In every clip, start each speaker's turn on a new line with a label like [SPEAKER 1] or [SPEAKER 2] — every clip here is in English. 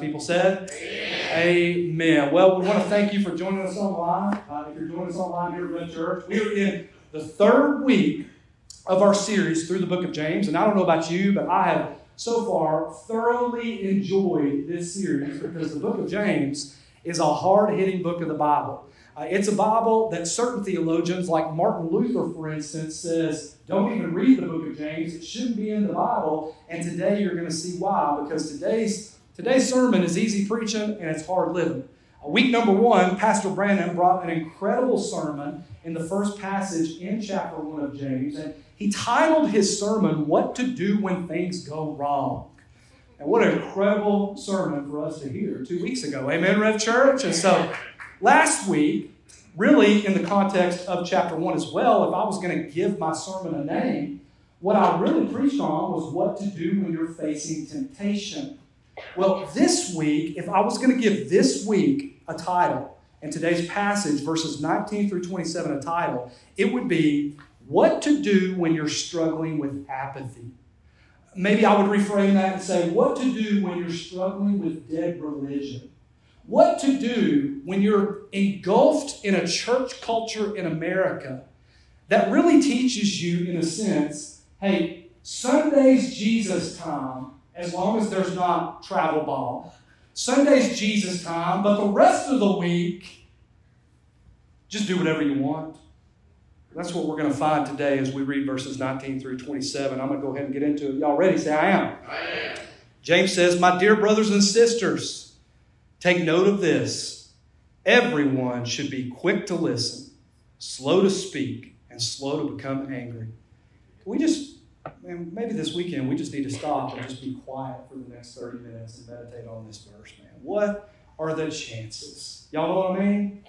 [SPEAKER 1] People said, Amen. Amen. Well, we want to thank you for joining us online. Uh, if you're joining us online here at Red Church, we are in the third week of our series through the book of James. And I don't know about you, but I have so far thoroughly enjoyed this series because the book of James is a hard hitting book of the Bible. Uh, it's a Bible that certain theologians, like Martin Luther, for instance, says don't even read the book of James. It shouldn't be in the Bible. And today you're going to see why, because today's today's sermon is easy preaching and it's hard living. Uh, week number one, Pastor Brandon brought an incredible sermon in the first passage in chapter one of James, and he titled his sermon "What to Do When Things Go Wrong." And what an incredible sermon for us to hear two weeks ago. Amen, Red Church. And so last week, really in the context of chapter one as well, if I was going to give my sermon a name, what I really preached on was what to do when you're facing temptation. Well, this week, if I was going to give this week a title, and today's passage, verses 19 through 27, a title, it would be What to Do When You're Struggling with Apathy. Maybe I would reframe that and say, What to do when you're struggling with dead religion what to do when you're engulfed in a church culture in America that really teaches you, in a sense, hey, Sunday's Jesus time, as long as there's not travel ball. Sunday's Jesus time, but the rest of the week, just do whatever you want. That's what we're going to find today as we read verses 19 through 27. I'm going to go ahead and get into it. Y'all ready? Say, I am. I am. James says, My dear brothers and sisters, Take note of this everyone should be quick to listen, slow to speak, and slow to become angry. We just, man, maybe this weekend we just need to stop and just be quiet for the next 30 minutes and meditate on this verse, man. What are the chances? Y'all know what I mean?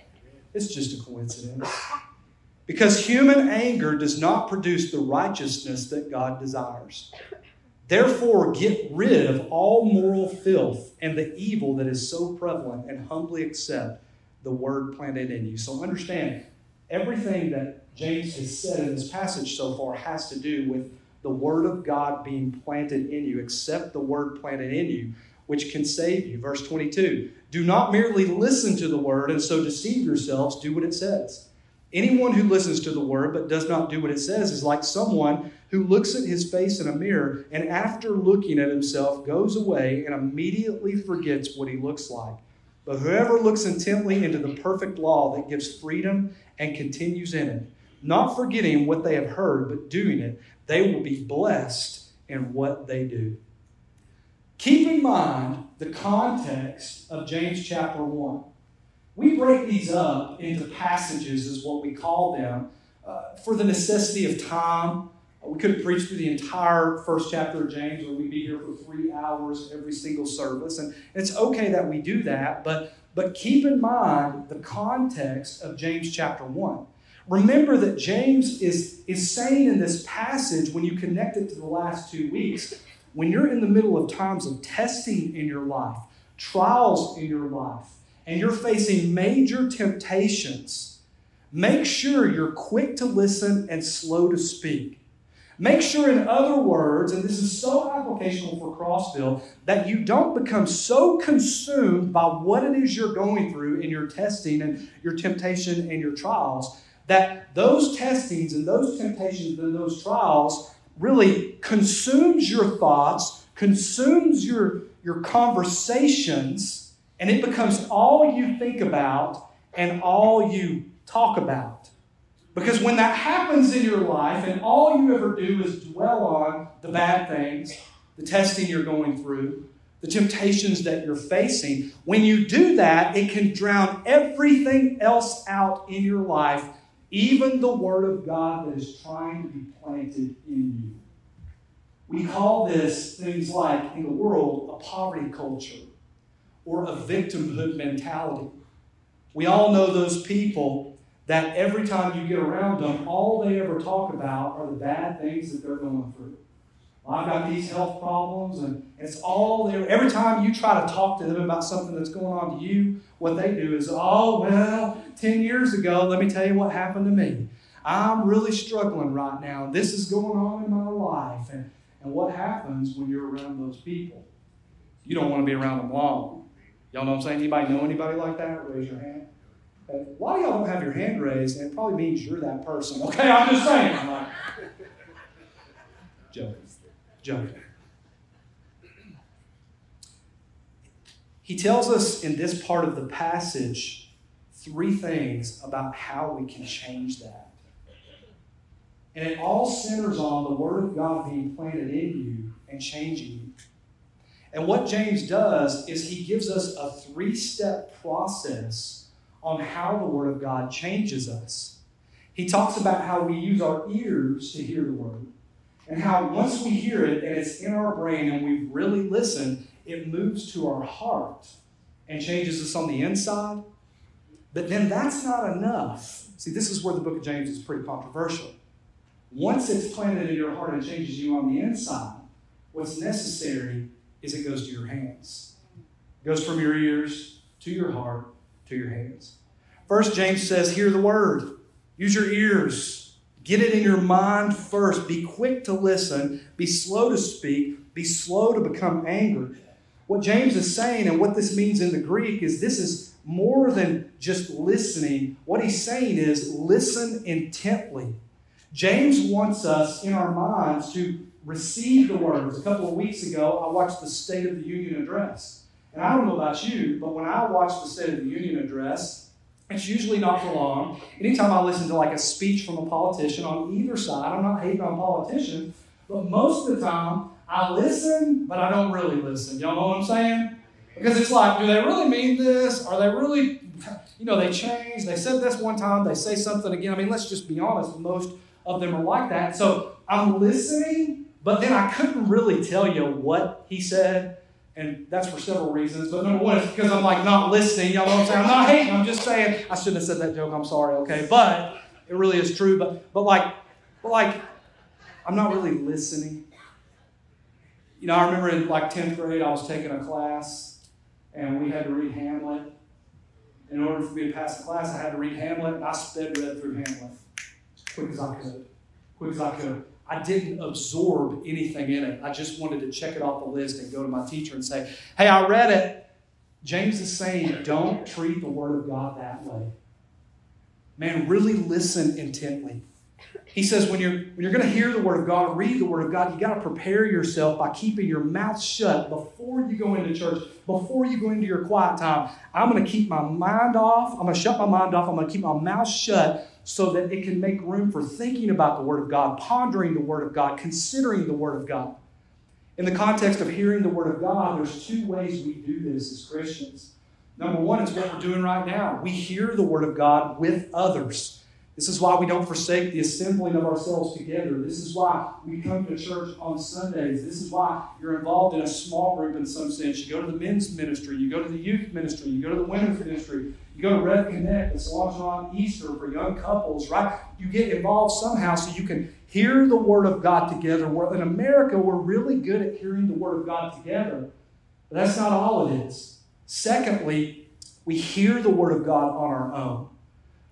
[SPEAKER 1] It's just a coincidence. Because human anger does not produce the righteousness that God desires. Therefore, get rid of all moral filth and the evil that is so prevalent and humbly accept the word planted in you. So understand, everything that James has said in this passage so far has to do with the word of God being planted in you. Accept the word planted in you, which can save you. Verse 22 Do not merely listen to the word and so deceive yourselves, do what it says. Anyone who listens to the word but does not do what it says is like someone who looks at his face in a mirror and after looking at himself goes away and immediately forgets what he looks like. But whoever looks intently into the perfect law that gives freedom and continues in it, not forgetting what they have heard, but doing it, they will be blessed in what they do. Keep in mind the context of James chapter 1. We break these up into passages, is what we call them, uh, for the necessity of time. We could preach through the entire first chapter of James, or we'd be here for three hours every single service. And it's okay that we do that, but, but keep in mind the context of James chapter 1. Remember that James is, is saying in this passage, when you connect it to the last two weeks, when you're in the middle of times of testing in your life, trials in your life, and you're facing major temptations, make sure you're quick to listen and slow to speak. Make sure, in other words, and this is so applicational for Crossville, that you don't become so consumed by what it is you're going through in your testing and your temptation and your trials that those testings and those temptations and those trials really consumes your thoughts, consumes your, your conversations and it becomes all you think about and all you talk about. Because when that happens in your life and all you ever do is dwell on the bad things, the testing you're going through, the temptations that you're facing, when you do that, it can drown everything else out in your life, even the Word of God that is trying to be planted in you. We call this things like in the world a poverty culture or a victimhood mentality. We all know those people that every time you get around them, all they ever talk about are the bad things that they're going through. Well, I've got these health problems, and it's all there. Every time you try to talk to them about something that's going on to you, what they do is, oh, well, 10 years ago, let me tell you what happened to me. I'm really struggling right now. This is going on in my life. And, and what happens when you're around those people? You don't want to be around them long. Y'all know what I'm saying? Anybody know anybody like that? Raise your hand. Okay. Why do y'all don't have your hand raised? And it probably means you're that person. Okay, I'm just saying. I'm like, joking. Joking. He tells us in this part of the passage three things about how we can change that. And it all centers on the Word of God being planted in you and changing you. And what James does is he gives us a three step process on how the Word of God changes us. He talks about how we use our ears to hear the Word, and how once we hear it and it's in our brain and we've really listened, it moves to our heart and changes us on the inside. But then that's not enough. See, this is where the book of James is pretty controversial. Once it's planted in your heart and changes you on the inside, what's necessary is it goes to your hands. It goes from your ears to your heart to your hands. First, James says, Hear the word. Use your ears. Get it in your mind first. Be quick to listen. Be slow to speak. Be slow to become angry. What James is saying and what this means in the Greek is this is more than just listening. What he's saying is listen intently. James wants us in our minds to receive the words. A couple of weeks ago, I watched the State of the Union address. And I don't know about you, but when I watch the State of the Union address, it's usually not for long. Anytime I listen to like a speech from a politician on either side, I'm not hating on politicians, but most of the time I listen, but I don't really listen. Y'all know what I'm saying? Because it's like, do they really mean this? Are they really, you know, they change. They said this one time, they say something again. I mean, let's just be honest, most of them are like that. So I'm listening, but then I couldn't really tell you what he said. And that's for several reasons. But number one is because I'm like not listening. Y'all know what I'm saying? I'm not hating. I'm just saying I shouldn't have said that joke. I'm sorry. Okay, but it really is true. But but like but like I'm not really listening. You know, I remember in like 10th grade, I was taking a class and we had to read Hamlet. In order for me to pass the class, I had to read Hamlet, and I sped read through Hamlet quick as I could. Quick as I could. I didn't absorb anything in it. I just wanted to check it off the list and go to my teacher and say, Hey, I read it. James is saying, don't treat the Word of God that way. Man, really listen intently. He says when you're when you're going to hear the word of God, read the word of God, you got to prepare yourself by keeping your mouth shut before you go into church, before you go into your quiet time. I'm going to keep my mind off. I'm going to shut my mind off. I'm going to keep my mouth shut so that it can make room for thinking about the word of God, pondering the word of God, considering the word of God. In the context of hearing the word of God, there's two ways we do this as Christians. Number one, it's what we're doing right now. We hear the word of God with others. This is why we don't forsake the assembling of ourselves together. This is why we come to church on Sundays. This is why you're involved in a small group in some sense. You go to the men's ministry, you go to the youth ministry, you go to the women's ministry, you go to Red Connect that's launching on Easter for young couples, right? You get involved somehow so you can hear the Word of God together. In America, we're really good at hearing the Word of God together, but that's not all it is. Secondly, we hear the Word of God on our own.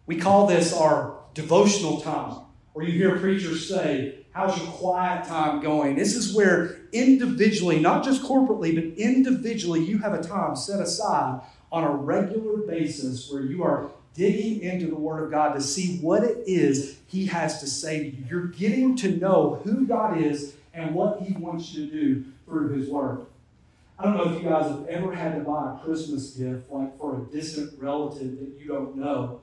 [SPEAKER 1] We call this our devotional time, or you hear preachers say, How's your quiet time going? This is where individually, not just corporately, but individually, you have a time set aside on a regular basis where you are digging into the Word of God to see what it is He has to say to you. You're getting to know who God is and what He wants you to do through His Word. I don't know if you guys have ever had to buy a Christmas gift like for a distant relative that you don't know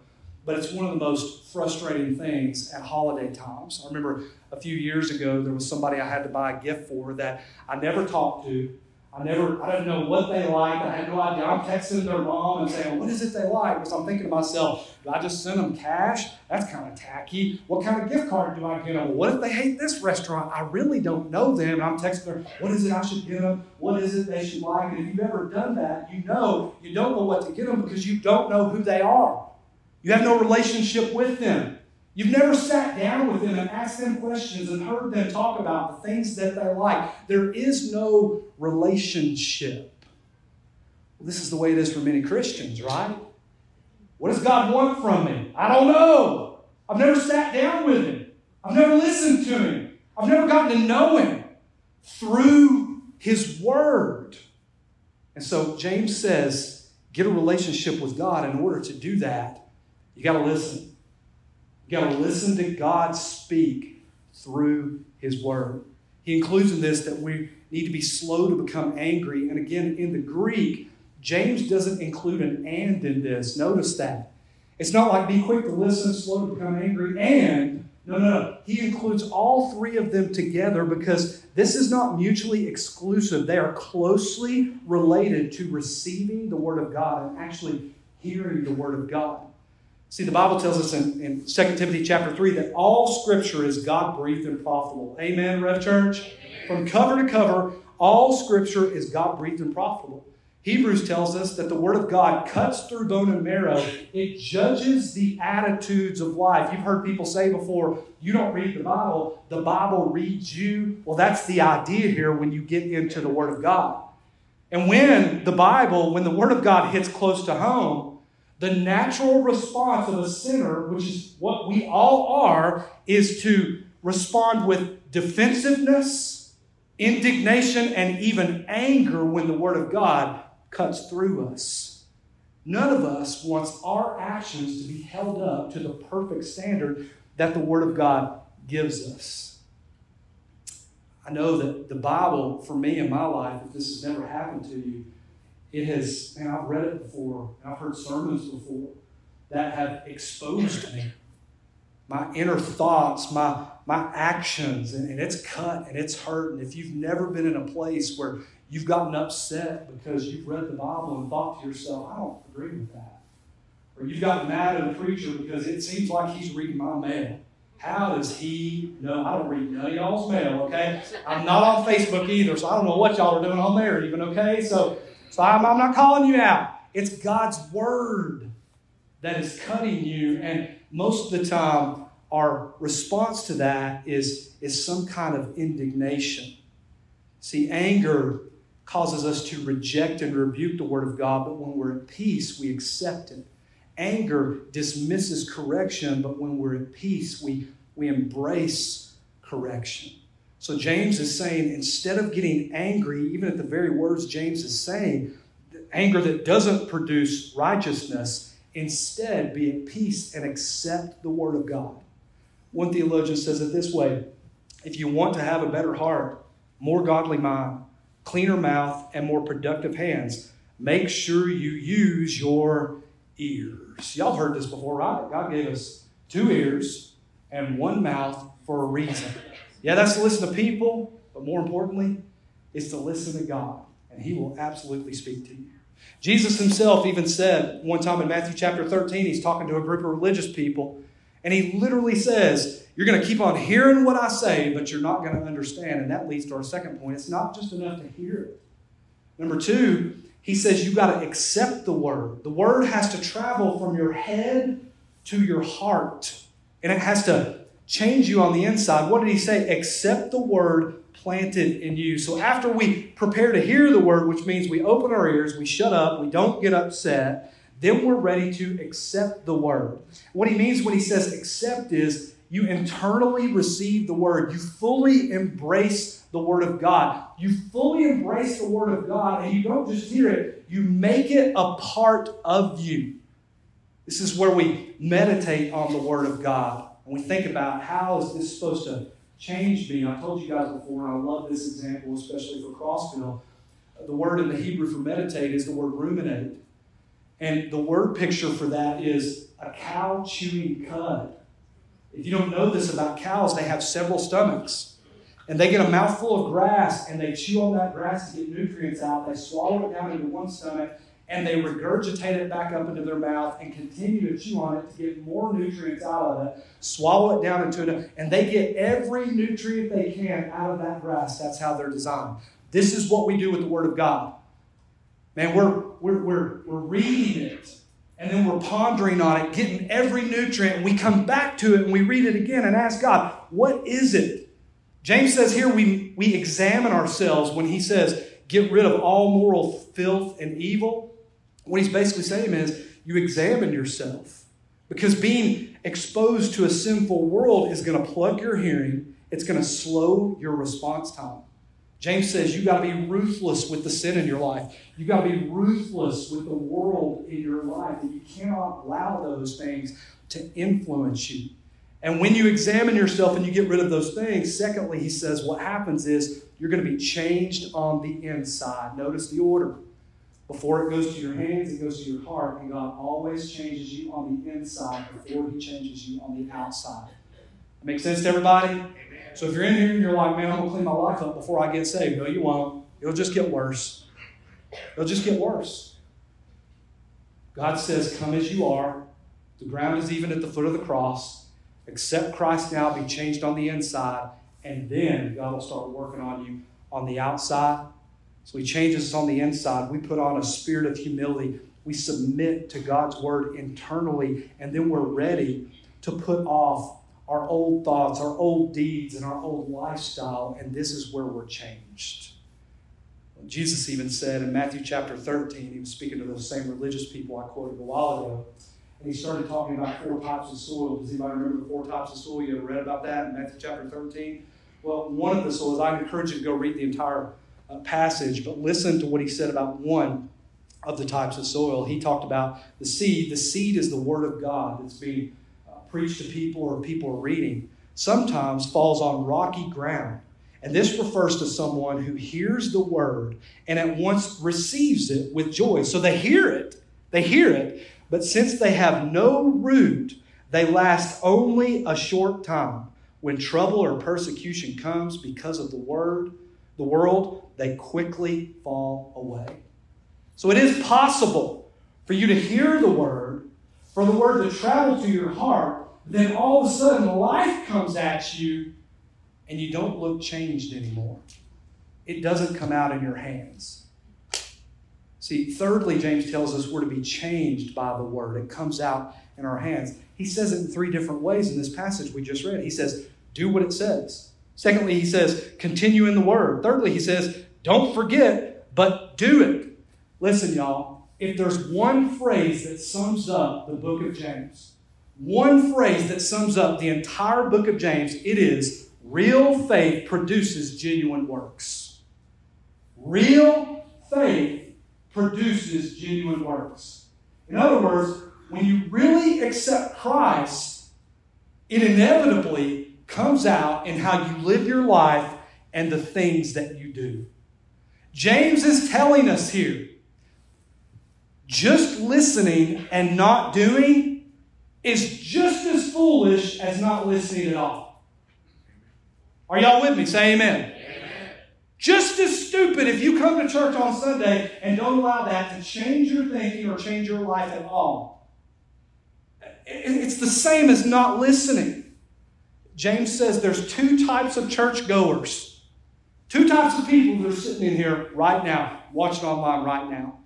[SPEAKER 1] but it's one of the most frustrating things at holiday times. I remember a few years ago, there was somebody I had to buy a gift for that I never talked to. I never, I didn't know what they liked. I had no idea. I'm texting their mom and saying, what is it they like? Because I'm thinking to myself, do I just send them cash? That's kind of tacky. What kind of gift card do I get them? What if they hate this restaurant? I really don't know them. And I'm texting her, what is it I should get them? What is it they should like? And if you've ever done that, you know you don't know what to get them because you don't know who they are. You have no relationship with them. You've never sat down with them and asked them questions and heard them talk about the things that they like. There is no relationship. Well, this is the way it is for many Christians, right? What does God want from me? I don't know. I've never sat down with Him. I've never listened to Him. I've never gotten to know Him through His Word. And so James says, get a relationship with God. In order to do that, you got to listen. You got to listen to God speak through His Word. He includes in this that we need to be slow to become angry. And again, in the Greek, James doesn't include an and in this. Notice that. It's not like be quick to listen, slow to become angry, and no, no, no. He includes all three of them together because this is not mutually exclusive. They are closely related to receiving the Word of God and actually hearing the Word of God. See, the Bible tells us in, in 2 Timothy chapter 3 that all Scripture is God breathed and profitable. Amen, Red Church? From cover to cover, all Scripture is God breathed and profitable. Hebrews tells us that the Word of God cuts through bone and marrow. It judges the attitudes of life. You've heard people say before, you don't read the Bible, the Bible reads you. Well, that's the idea here when you get into the Word of God. And when the Bible, when the Word of God hits close to home, the natural response of a sinner, which is what we all are, is to respond with defensiveness, indignation, and even anger when the Word of God cuts through us. None of us wants our actions to be held up to the perfect standard that the Word of God gives us. I know that the Bible, for me in my life, if this has never happened to you, it has, and I've read it before, I've heard sermons before that have exposed me. My inner thoughts, my, my actions, and, and it's cut and it's hurt. And if you've never been in a place where You've gotten upset because you've read the Bible and thought to yourself, I don't agree with that. Or you've gotten mad at a preacher because it seems like he's reading my mail. How does he know? I don't read none of y'all's mail, okay? I'm not on Facebook either, so I don't know what y'all are doing on there even, okay? So, so I'm, I'm not calling you out. It's God's Word that is cutting you. And most of the time, our response to that is, is some kind of indignation. See, anger causes us to reject and rebuke the Word of God, but when we're at peace, we accept it. Anger dismisses correction, but when we're at peace, we, we embrace correction. So James is saying instead of getting angry, even at the very words James is saying, anger that doesn't produce righteousness, instead be at peace and accept the Word of God. One theologian says it this way if you want to have a better heart, more godly mind, cleaner mouth, and more productive hands. Make sure you use your ears. Y'all heard this before, right? God gave us two ears and one mouth for a reason. Yeah, that's to listen to people, but more importantly, it's to listen to God, and He will absolutely speak to you. Jesus himself even said one time in Matthew chapter 13, he's talking to a group of religious people, and he literally says, You're going to keep on hearing what I say, but you're not going to understand. And that leads to our second point. It's not just enough to hear it. Number two, he says You've got to accept the word. The word has to travel from your head to your heart, and it has to change you on the inside. What did he say? Accept the word planted in you. So after we prepare to hear the word, which means we open our ears, we shut up, we don't get upset, then we're ready to accept the word. What he means when he says accept is you internally receive the word. You fully embrace the word of God. You fully embrace the word of God, and you don't just hear it, you make it a part of you. This is where we meditate on the word of God. And we think about how is this supposed to change me. I told you guys before, and I love this example, especially for Crossville. The word in the Hebrew for meditate is the word ruminate. And the word picture for that is a cow chewing cud. If you don't know this about cows, they have several stomachs. And they get a mouthful of grass and they chew on that grass to get nutrients out. They swallow it down into one stomach and they regurgitate it back up into their mouth and continue to chew on it to get more nutrients out of it, swallow it down into it, and they get every nutrient they can out of that grass. That's how they're designed. This is what we do with the Word of God. Man, we're, we're, we're, we're reading it and then we're pondering on it, getting every nutrient, and we come back to it and we read it again and ask God, what is it? James says here we, we examine ourselves when he says, get rid of all moral filth and evil. What he's basically saying is, you examine yourself. Because being exposed to a sinful world is going to plug your hearing, it's going to slow your response time. James says you got to be ruthless with the sin in your life. You got to be ruthless with the world in your life. And you cannot allow those things to influence you. And when you examine yourself and you get rid of those things, secondly, he says what happens is you're going to be changed on the inside. Notice the order. Before it goes to your hands, it goes to your heart, and God always changes you on the inside before He changes you on the outside. Make sense to everybody? So if you're in here and you're like, man, I'm going to clean my life up before I get saved, no, you won't. It'll just get worse. It'll just get worse. God says, Come as you are. The ground is even at the foot of the cross. Accept Christ now, be changed on the inside, and then God will start working on you on the outside. So He changes us on the inside. We put on a spirit of humility. We submit to God's word internally, and then we're ready to put off our old thoughts, our old deeds, and our old lifestyle, and this is where we're changed. Jesus even said in Matthew chapter 13, he was speaking to those same religious people I quoted a while ago. And he started talking about four types of soil. Does anybody remember the four types of soil? You ever read about that in Matthew chapter 13? Well, one of the soils, I encourage you to go read the entire passage, but listen to what he said about one of the types of soil. He talked about the seed. The seed is the word of God that's being uh, preached to people or people are reading. Sometimes falls on rocky ground. And this refers to someone who hears the word and at once receives it with joy. So they hear it, they hear it, but since they have no root, they last only a short time. When trouble or persecution comes because of the word, the world, they quickly fall away. So it is possible for you to hear the word, for the word to travel to your heart, then all of a sudden life comes at you and you don't look changed anymore. It doesn't come out in your hands. See, thirdly, James tells us we're to be changed by the word. It comes out in our hands. He says it in three different ways in this passage we just read. He says, do what it says. Secondly, he says, continue in the word. Thirdly, he says, don't forget, but do it. Listen, y'all, if there's one phrase that sums up the book of James, one phrase that sums up the entire book of James, it is real faith produces genuine works. Real faith produces genuine works. In other words, when you really accept Christ, it inevitably comes out in how you live your life and the things that you do. James is telling us here just listening and not doing is just as foolish as not listening at all. Are y'all with me? Say amen. Just as stupid if you come to church on Sunday and don't allow that to change your thinking or change your life at all. It's the same as not listening. James says there's two types of church goers, two types of people that are sitting in here right now, watching online right now.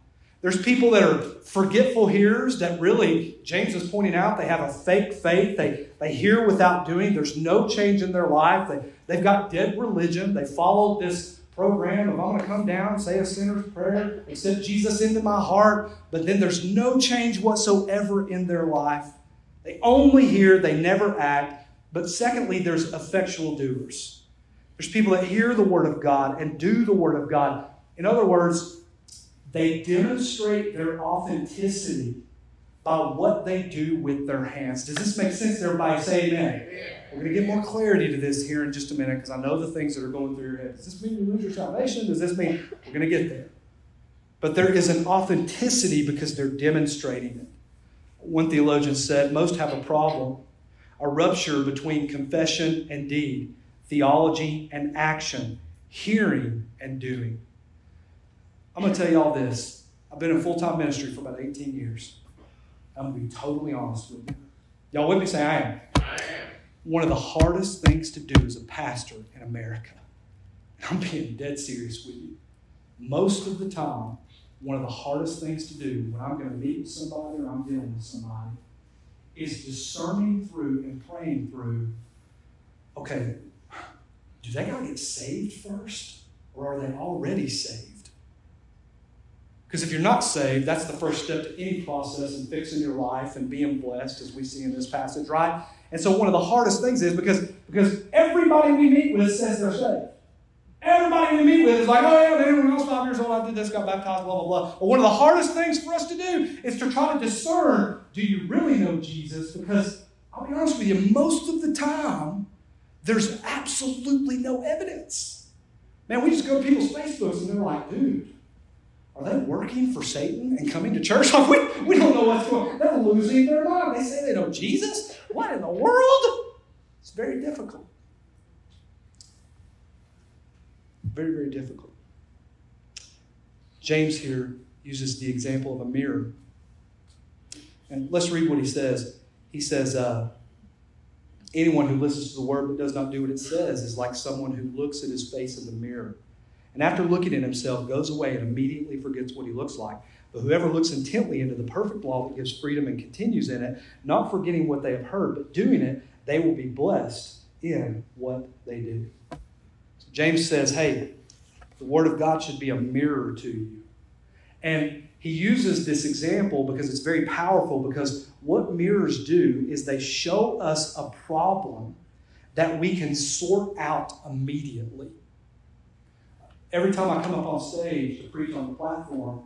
[SPEAKER 1] There's people that are forgetful hearers that really, James is pointing out, they have a fake faith. They, they hear without doing. There's no change in their life. They, they've got dead religion. They followed this program of I'm going to come down, say a sinner's prayer, accept Jesus into my heart, but then there's no change whatsoever in their life. They only hear, they never act. But secondly, there's effectual doers. There's people that hear the Word of God and do the Word of God. In other words, they demonstrate their authenticity by what they do with their hands. Does this make sense everybody? Say amen. We're going to get more clarity to this here in just a minute because I know the things that are going through your head. Does this mean you lose your salvation? Does this mean we're going to get there? But there is an authenticity because they're demonstrating it. One theologian said most have a problem, a rupture between confession and deed, theology and action, hearing and doing. I'm going to tell you all this. I've been in full time ministry for about 18 years. I'm going to be totally honest with you. Y'all with me? Say, I am. I am. One of the hardest things to do as a pastor in America, and I'm being dead serious with you, most of the time, one of the hardest things to do when I'm going to meet with somebody or I'm dealing with somebody is discerning through and praying through okay, do they got to get saved first or are they already saved? Because if you're not saved, that's the first step to any process in fixing your life and being blessed, as we see in this passage, right? And so one of the hardest things is because, because everybody we meet with says they're saved. Everybody we meet with is like, oh yeah, man, when I was five years old, I did this, got baptized, blah, blah, blah. But one of the hardest things for us to do is to try to discern do you really know Jesus? Because I'll be honest with you, most of the time, there's absolutely no evidence. Man, we just go to people's Facebooks and they're like, dude, are they working for Satan and coming to church? Like, we, we don't know what's going on. They're losing their mind. They say they know Jesus? What in the world? It's very difficult. Very, very difficult. James here uses the example of a mirror. And let's read what he says. He says, uh, Anyone who listens to the word but does not do what it says is like someone who looks at his face in the mirror. And after looking at himself, goes away and immediately forgets what he looks like. But whoever looks intently into the perfect law that gives freedom and continues in it, not forgetting what they have heard, but doing it, they will be blessed in what they do. James says, hey, the Word of God should be a mirror to you. And he uses this example because it's very powerful because what mirrors do is they show us a problem that we can sort out immediately. Every time I come up on stage to preach on the platform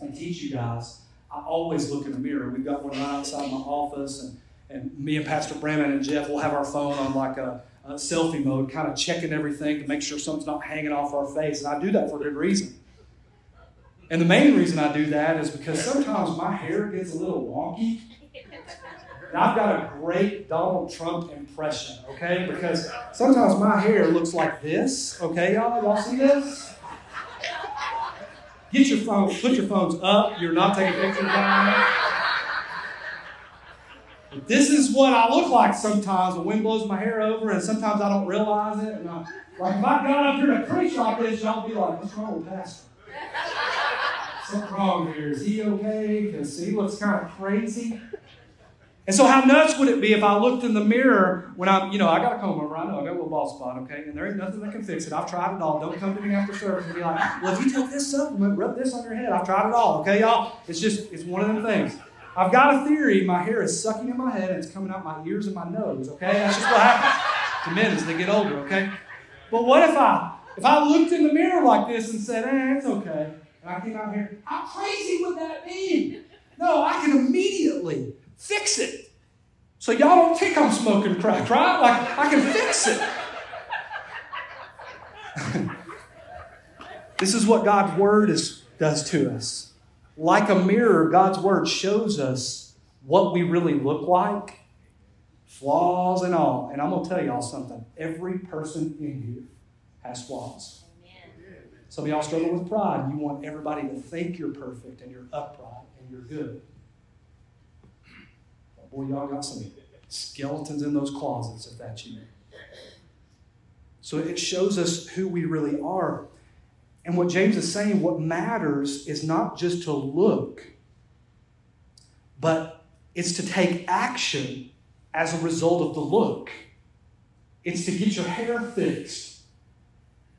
[SPEAKER 1] and teach you guys, I always look in the mirror. We've got one right outside my office, and, and me and Pastor Brandon and Jeff will have our phone on like a, a selfie mode, kind of checking everything to make sure something's not hanging off our face. And I do that for a good reason. And the main reason I do that is because sometimes my hair gets a little wonky. And I've got a great Donald Trump impression, okay? Because sometimes my hair looks like this, okay, y'all? Y'all see this? Get your phone, put your phones up. You're not taking pictures this is what I look like sometimes. The wind blows my hair over, and sometimes I don't realize it. And I, like if I got up here to preach like this, y'all be like, "What's wrong with Pastor?" Something wrong here. Is he okay? Because he looks kind of crazy. And so, how nuts would it be if I looked in the mirror when I'm, you know, I got a comb over, I know, I got a little bald spot, okay, and there ain't nothing that can fix it. I've tried it all. Don't come to me after service and be like, well, if you take this supplement, rub this on your head. I've tried it all, okay, y'all? It's just, it's one of them things. I've got a theory. My hair is sucking in my head and it's coming out my ears and my nose, okay? That's just what happens to men as they get older, okay? But what if I, if I looked in the mirror like this and said, eh, it's okay, and I came out here, how crazy would that be? No, I can immediately fix it. So y'all don't think I'm smoking crack, right? Like I can fix it. this is what God's word is, does to us. Like a mirror, God's word shows us what we really look like, flaws and all. And I'm going to tell y'all something. Every person in here has flaws. Some of y'all struggle with pride. You want everybody to think you're perfect and you're upright and you're good. Boy, y'all got some skeletons in those closets, if that's you. So it shows us who we really are. And what James is saying, what matters is not just to look, but it's to take action as a result of the look. It's to get your hair fixed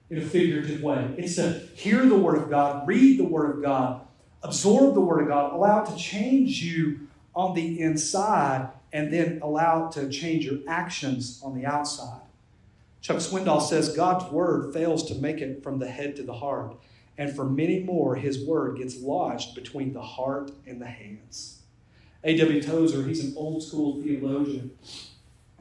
[SPEAKER 1] in a figurative way. It's to hear the Word of God, read the Word of God, absorb the Word of God, allow it to change you on the inside and then allow it to change your actions on the outside. Chuck Swindoll says God's word fails to make it from the head to the heart, and for many more, his word gets lodged between the heart and the hands. A.W. Tozer, he's an old school theologian.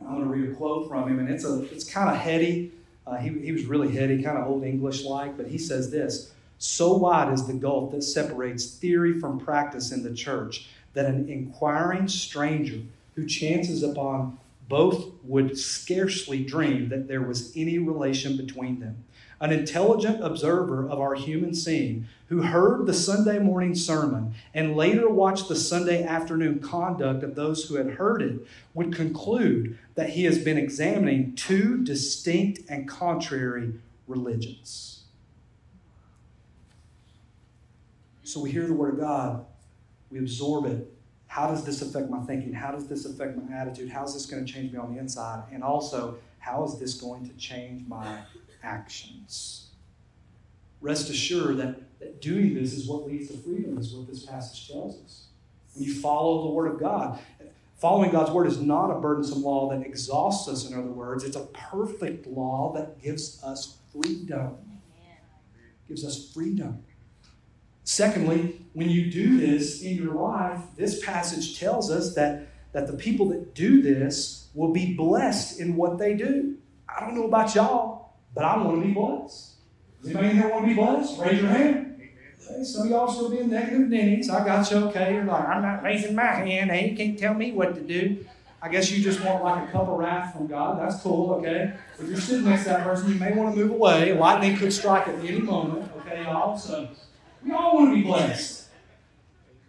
[SPEAKER 1] I'm going to read a quote from him, and it's, a, it's kind of heady. Uh, he, he was really heady, kind of old English like, but he says this So wide is the gulf that separates theory from practice in the church that an inquiring stranger who chances upon both would scarcely dream that there was any relation between them. An intelligent observer of our human scene who heard the Sunday morning sermon and later watched the Sunday afternoon conduct of those who had heard it would conclude that he has been examining two distinct and contrary religions. So we hear the Word of God we absorb it. How does this affect my thinking? How does this affect my attitude? How is this going to change me on the inside? And also, how is this going to change my actions? Rest assured that, that doing this is what leads to freedom, is what this passage tells us. When you follow the Word of God, following God's Word is not a burdensome law that exhausts us, in other words. It's a perfect law that gives us freedom. Gives us freedom. Secondly, when you do this in your life, this passage tells us that, that the people that do this will be blessed in what they do. I don't know about y'all, but I want to be blessed. Does anybody here want to be blessed? Raise your hand. Okay, some of y'all still being negative Denny's. I got you okay. You're like, I'm not raising my hand. Hey, you can't tell me what to do. I guess you just want like a cup of wrath from God. That's cool, okay? If you're sitting next to that person, you may want to move away. Lightning could strike at any moment, okay, y'all? So we all want to be blessed.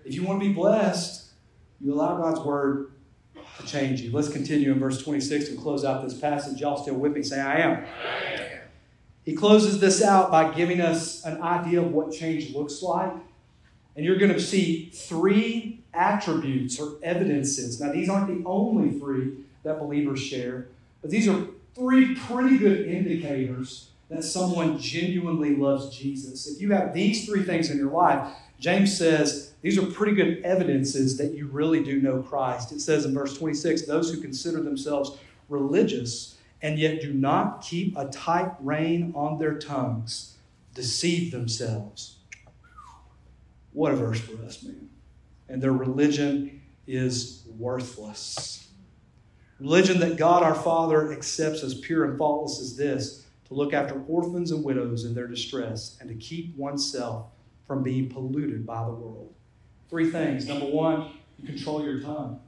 [SPEAKER 1] If you want to be blessed, you allow God's word to change you. Let's continue in verse 26 and close out this passage. Y'all still with me? Say, I am. He closes this out by giving us an idea of what change looks like. And you're going to see three attributes or evidences. Now, these aren't the only three that believers share, but these are three pretty good indicators that someone genuinely loves Jesus. If you have these three things in your life, James says these are pretty good evidences that you really do know Christ. It says in verse 26 those who consider themselves religious and yet do not keep a tight rein on their tongues deceive themselves. What a verse for us, man. And their religion is worthless. Religion that God our Father accepts as pure and faultless is this to look after orphans and widows in their distress, and to keep oneself from being polluted by the world. Three things. Number one, you control your tongue.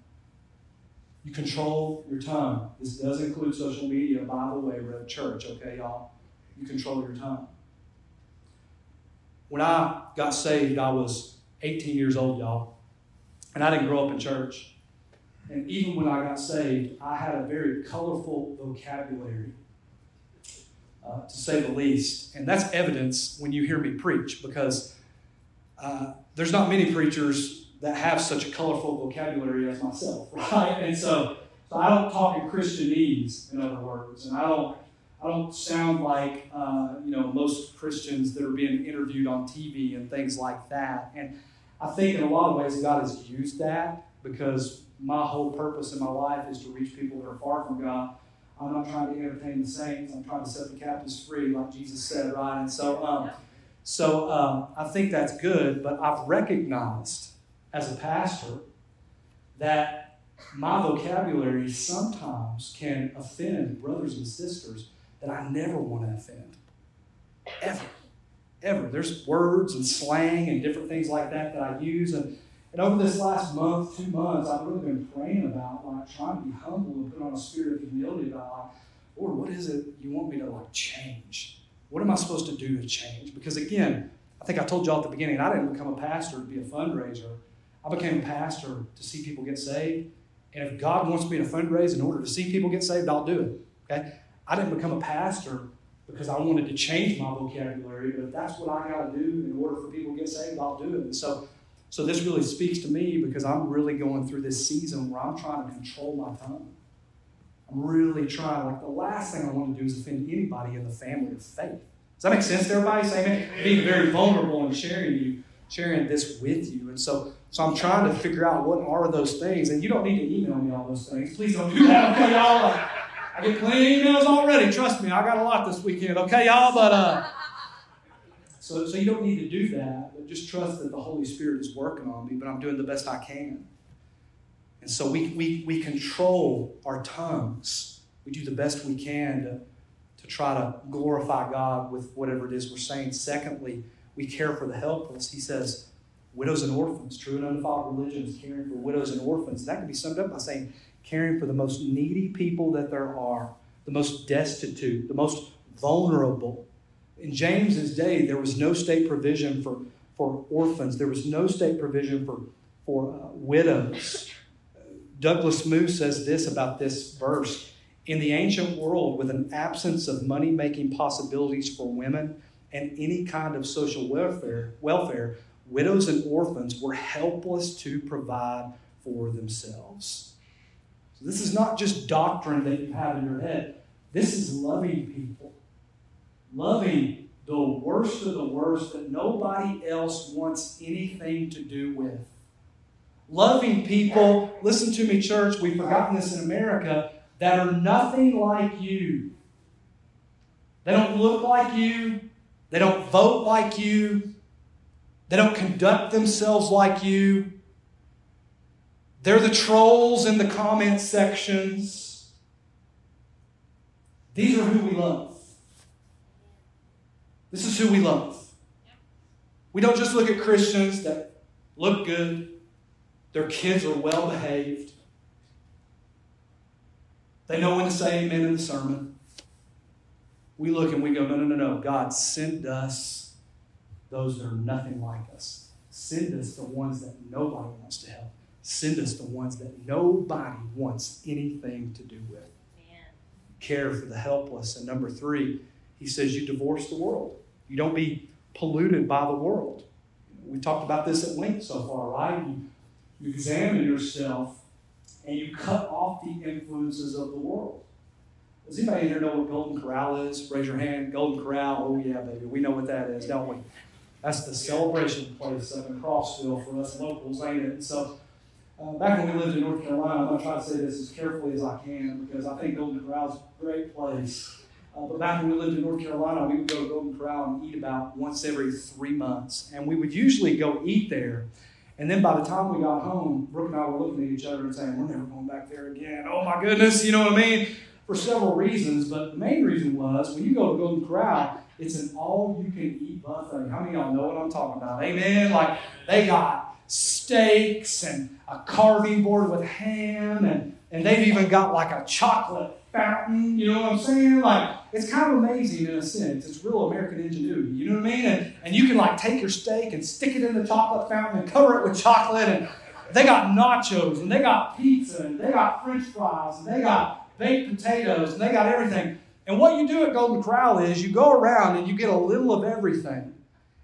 [SPEAKER 1] You control your tongue. This does include social media, by the way, we're at church, okay, y'all? You control your tongue. When I got saved, I was 18 years old, y'all. And I didn't grow up in church. And even when I got saved, I had a very colorful vocabulary uh, to say the least. And that's evidence when you hear me preach because uh, there's not many preachers that have such a colorful vocabulary as myself, right? And so, so I don't talk in Christianese, in other words, and I don't. I don't sound like uh, you know most Christians that are being interviewed on TV and things like that. And I think in a lot of ways God has used that because my whole purpose in my life is to reach people that are far from God I'm not trying to entertain the saints. I'm trying to set the captives free, like Jesus said, right? And so, um, so um, I think that's good. But I've recognized as a pastor that my vocabulary sometimes can offend brothers and sisters that I never want to offend, ever, ever. There's words and slang and different things like that that I use, and and over this last month, two months, I've really been praying about, like, trying to be humble and put on a spirit of humility about, like, Lord, what is it you want me to, like, change? What am I supposed to do to change? Because, again, I think I told y'all at the beginning, I didn't become a pastor to be a fundraiser. I became a pastor to see people get saved. And if God wants me to fundraise in order to see people get saved, I'll do it. Okay? I didn't become a pastor because I wanted to change my vocabulary, but if that's what I got to do in order for people to get saved, I'll do it. And so so this really speaks to me because I'm really going through this season where I'm trying to control my tongue. I'm really trying, like the last thing I want to do is offend anybody in the family of faith. Does that make sense to everybody? Saying being very vulnerable and sharing you, sharing this with you. And so, so I'm trying to figure out what are those things. And you don't need to email me all those things. Please don't do that, okay, y'all? I get plenty of emails already. Trust me, I got a lot this weekend, okay, y'all? But uh so, so you don't need to do that, but just trust that the Holy Spirit is working on me, but I'm doing the best I can. And so we, we, we control our tongues. We do the best we can to, to try to glorify God with whatever it is we're saying. Secondly, we care for the helpless. He says, widows and orphans. True and undefiled religion is caring for widows and orphans. That can be summed up by saying caring for the most needy people that there are, the most destitute, the most vulnerable. In James's day, there was no state provision for, for orphans, there was no state provision for, for uh, widows. Douglas Moo says this about this verse. In the ancient world, with an absence of money making possibilities for women and any kind of social welfare, welfare, widows and orphans were helpless to provide for themselves. So this is not just doctrine that you have in your head, this is loving people loving the worst of the worst that nobody else wants anything to do with. Loving people, listen to me, church, we've forgotten this in America, that are nothing like you. They don't look like you. They don't vote like you. They don't conduct themselves like you. They're the trolls in the comment sections. These are who we love. This is who we love. We don't just look at Christians that look good, their kids are well behaved, they know when to say amen in the sermon. We look and we go, no, no, no, no. God, send us those that are nothing like us. Send us the ones that nobody wants to help. Send us the ones that nobody wants anything to do with. Care for the helpless. And number three, he says you divorce the world. You don't be polluted by the world. We talked about this at length so far, right? You, you examine yourself and you cut off the influences of the world. Does anybody here know what Golden Corral is? Raise your hand. Golden Corral. Oh, yeah, baby. We know what that is, don't we? That's the celebration place up in Crossville for us locals, ain't it? so, uh, back when we lived in North Carolina, I'm going to try to say this as carefully as I can because I think Golden Corral is a great place. Uh, but back when we lived in North Carolina, we would go to Golden Corral and eat about once every three months. And we would usually go eat there and then by the time we got home, Brooke and I were looking at each other and saying, We're never going back there again. Oh my goodness, you know what I mean? For several reasons, but the main reason was when you go to Golden Corral, it's an all you can eat buffet. How many of y'all know what I'm talking about? Amen? Like they got steaks and a carving board with ham, and, and they've even got like a chocolate fountain. You know what I'm saying? Like it's kind of amazing in a sense. It's real American ingenuity. You know what I mean? And, and you can like take your steak and stick it in the chocolate fountain and cover it with chocolate. And they got nachos and they got pizza and they got French fries and they got baked potatoes and they got everything. And what you do at Golden Corral is you go around and you get a little of everything.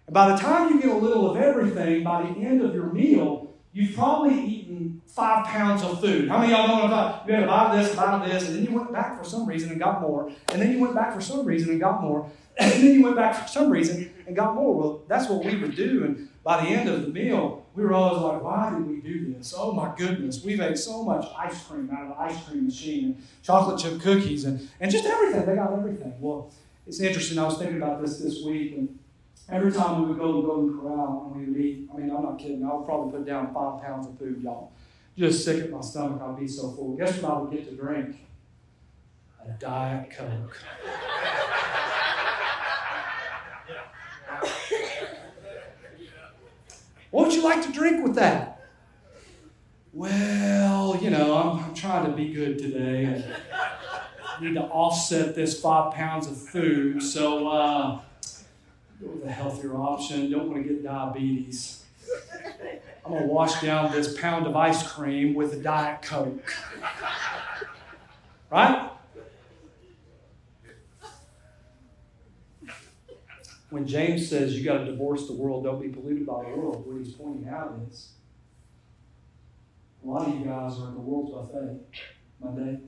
[SPEAKER 1] And by the time you get a little of everything, by the end of your meal, you've probably eaten five pounds of food. How many of y'all know what I'm talking You had a to buy this, buy this, and then you went back for some reason and got more, and then you went back for some reason and got more, and then you went back for some reason and got more. Well, that's what we would do, and by the end of the meal, we were always like, why did we do this? Oh my goodness, we've ate so much ice cream out of the ice cream machine, and chocolate chip cookies, and, and just everything. They got everything. Well, it's interesting. I was thinking about this this week, and Every time we would go to Golden Corral and we would eat, I mean, I'm not kidding, I would probably put down five pounds of food, y'all. Just sick at my stomach, I'll be so full. Guess what I would get to drink? A Diet Coke. what would you like to drink with that? Well, you know, I'm, I'm trying to be good today and need to offset this five pounds of food. So, uh, go with a healthier option. Don't want to get diabetes. I'm going to wash down this pound of ice cream with a Diet Coke. Right? When James says you got to divorce the world, don't be polluted by the world, what he's pointing out is a lot of you guys are in the world's buffet Monday,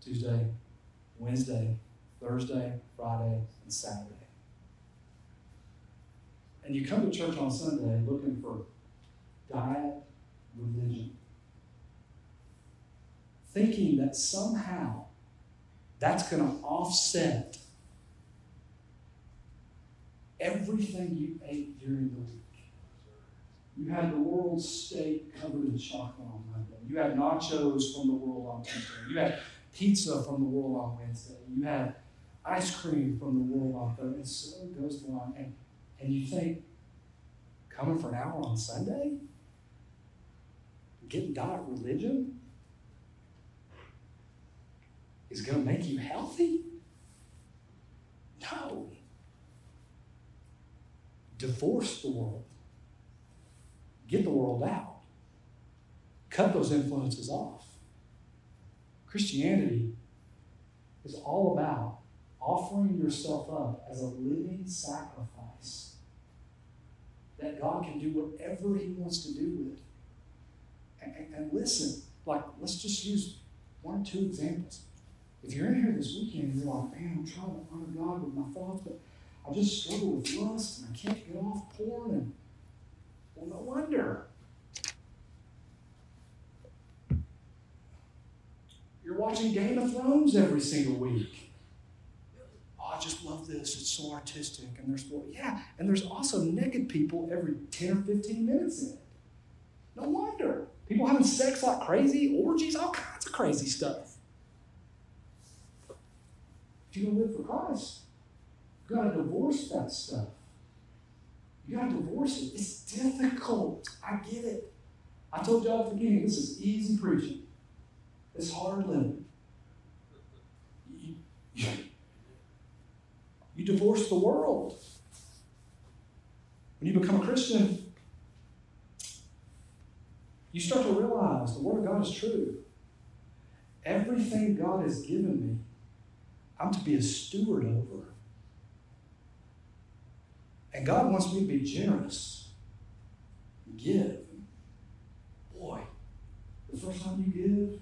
[SPEAKER 1] Tuesday, Wednesday, Thursday, Friday, and Saturday. And you come to church on Sunday looking for diet religion, thinking that somehow that's going to offset everything you ate during the week. You had the world's steak covered in chocolate on Monday. You had nachos from the world on Tuesday. You had pizza from the world on Wednesday. You had ice cream from the world on Thursday. And so it goes on. And and you think, coming for an hour on Sunday? Getting diet religion is going to make you healthy? No. Divorce the world. Get the world out. Cut those influences off. Christianity is all about offering yourself up as a living sacrifice that God can do whatever He wants to do with it. And, and, and listen, like, let's just use one or two examples. If you're in here this weekend and you're like, man, I'm trying to honor God with my thoughts, but I just struggle with lust and I can't get off porn, and well, no wonder. You're watching Game of Thrones every single week. Oh, I just love this. It's so artistic. And there's, well, yeah, and there's also naked people every 10 or 15 minutes in it. No wonder. People having sex like crazy, orgies, all kinds of crazy stuff. If you're going to live for Christ, you got to divorce that stuff. You got to divorce it. It's difficult. I get it. I told y'all at the beginning, this is easy preaching. It's hard living. You, you, you divorce the world. When you become a Christian, you start to realize the Word of God is true. Everything God has given me, I'm to be a steward over. And God wants me to be generous, give. Boy, the first time you give,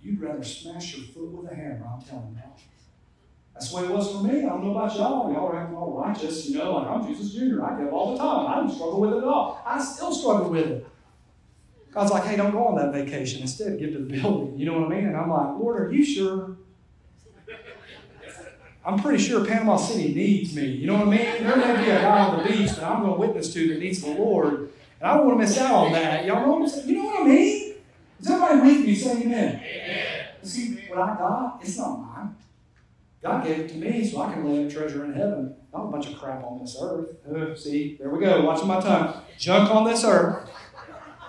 [SPEAKER 1] you'd rather smash your foot with a hammer, I'm telling you. That's the way it was for me. I don't know about y'all. Y'all are acting all righteous, you know, like I'm Jesus Jr. I give all the time. I don't struggle with it at all. I still struggle with it. God's like, hey, don't go on that vacation. Instead, give to the building. You know what I mean? And I'm like, Lord, are you sure? I'm pretty sure Panama City needs me. You know what I mean? There may be a guy on the beach that I'm going to witness to that needs the Lord. And I don't want to miss out on that. Y'all know what I'm saying? You know what I mean? Is everybody with me? Say amen. amen. See, what I got, it's not mine. God gave it to me so I can lay up treasure in heaven. Not a bunch of crap on this earth. See, there we go. Watching my tongue. Junk on this earth.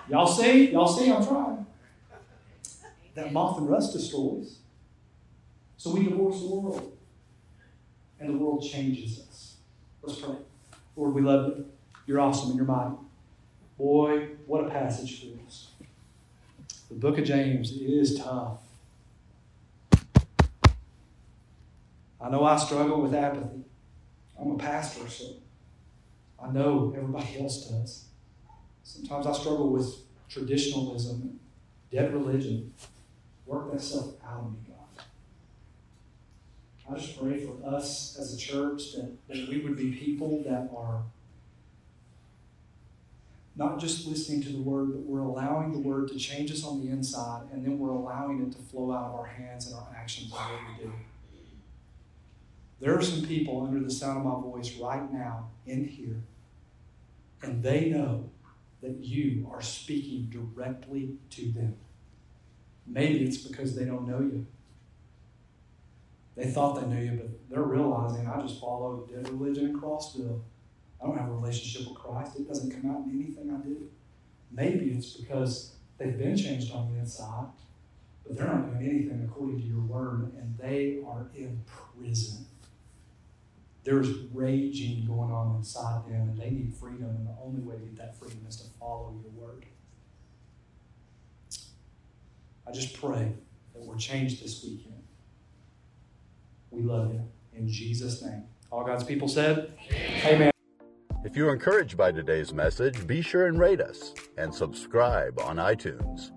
[SPEAKER 1] Y'all see? Y'all see? I'm trying. That moth and rust destroys. So we divorce the world. And the world changes us. Let's pray. Lord, we love you. You're awesome and you're mighty. Boy, what a passage for us. The book of James is tough. I know I struggle with apathy. I'm a pastor, so I know everybody else does. Sometimes I struggle with traditionalism, dead religion. Work that stuff out of me, God. I just pray for us as a church that, that we would be people that are not just listening to the word, but we're allowing the word to change us on the inside, and then we're allowing it to flow out of our hands and our actions in what we do. There are some people under the sound of my voice right now in here, and they know that you are speaking directly to them. Maybe it's because they don't know you. They thought they knew you, but they're realizing I just follow dead religion and Crossville. I don't have a relationship with Christ. It doesn't come out in anything I do. Maybe it's because they've been changed on the inside, but they're not doing anything according to your word, and they are in prison. There's raging going on inside them, and they need freedom, and the only way to get that freedom is to follow your word. I just pray that we're changed this weekend. We love you. In Jesus' name. All God's people said, Amen.
[SPEAKER 2] If you're encouraged by today's message, be sure and rate us and subscribe on iTunes.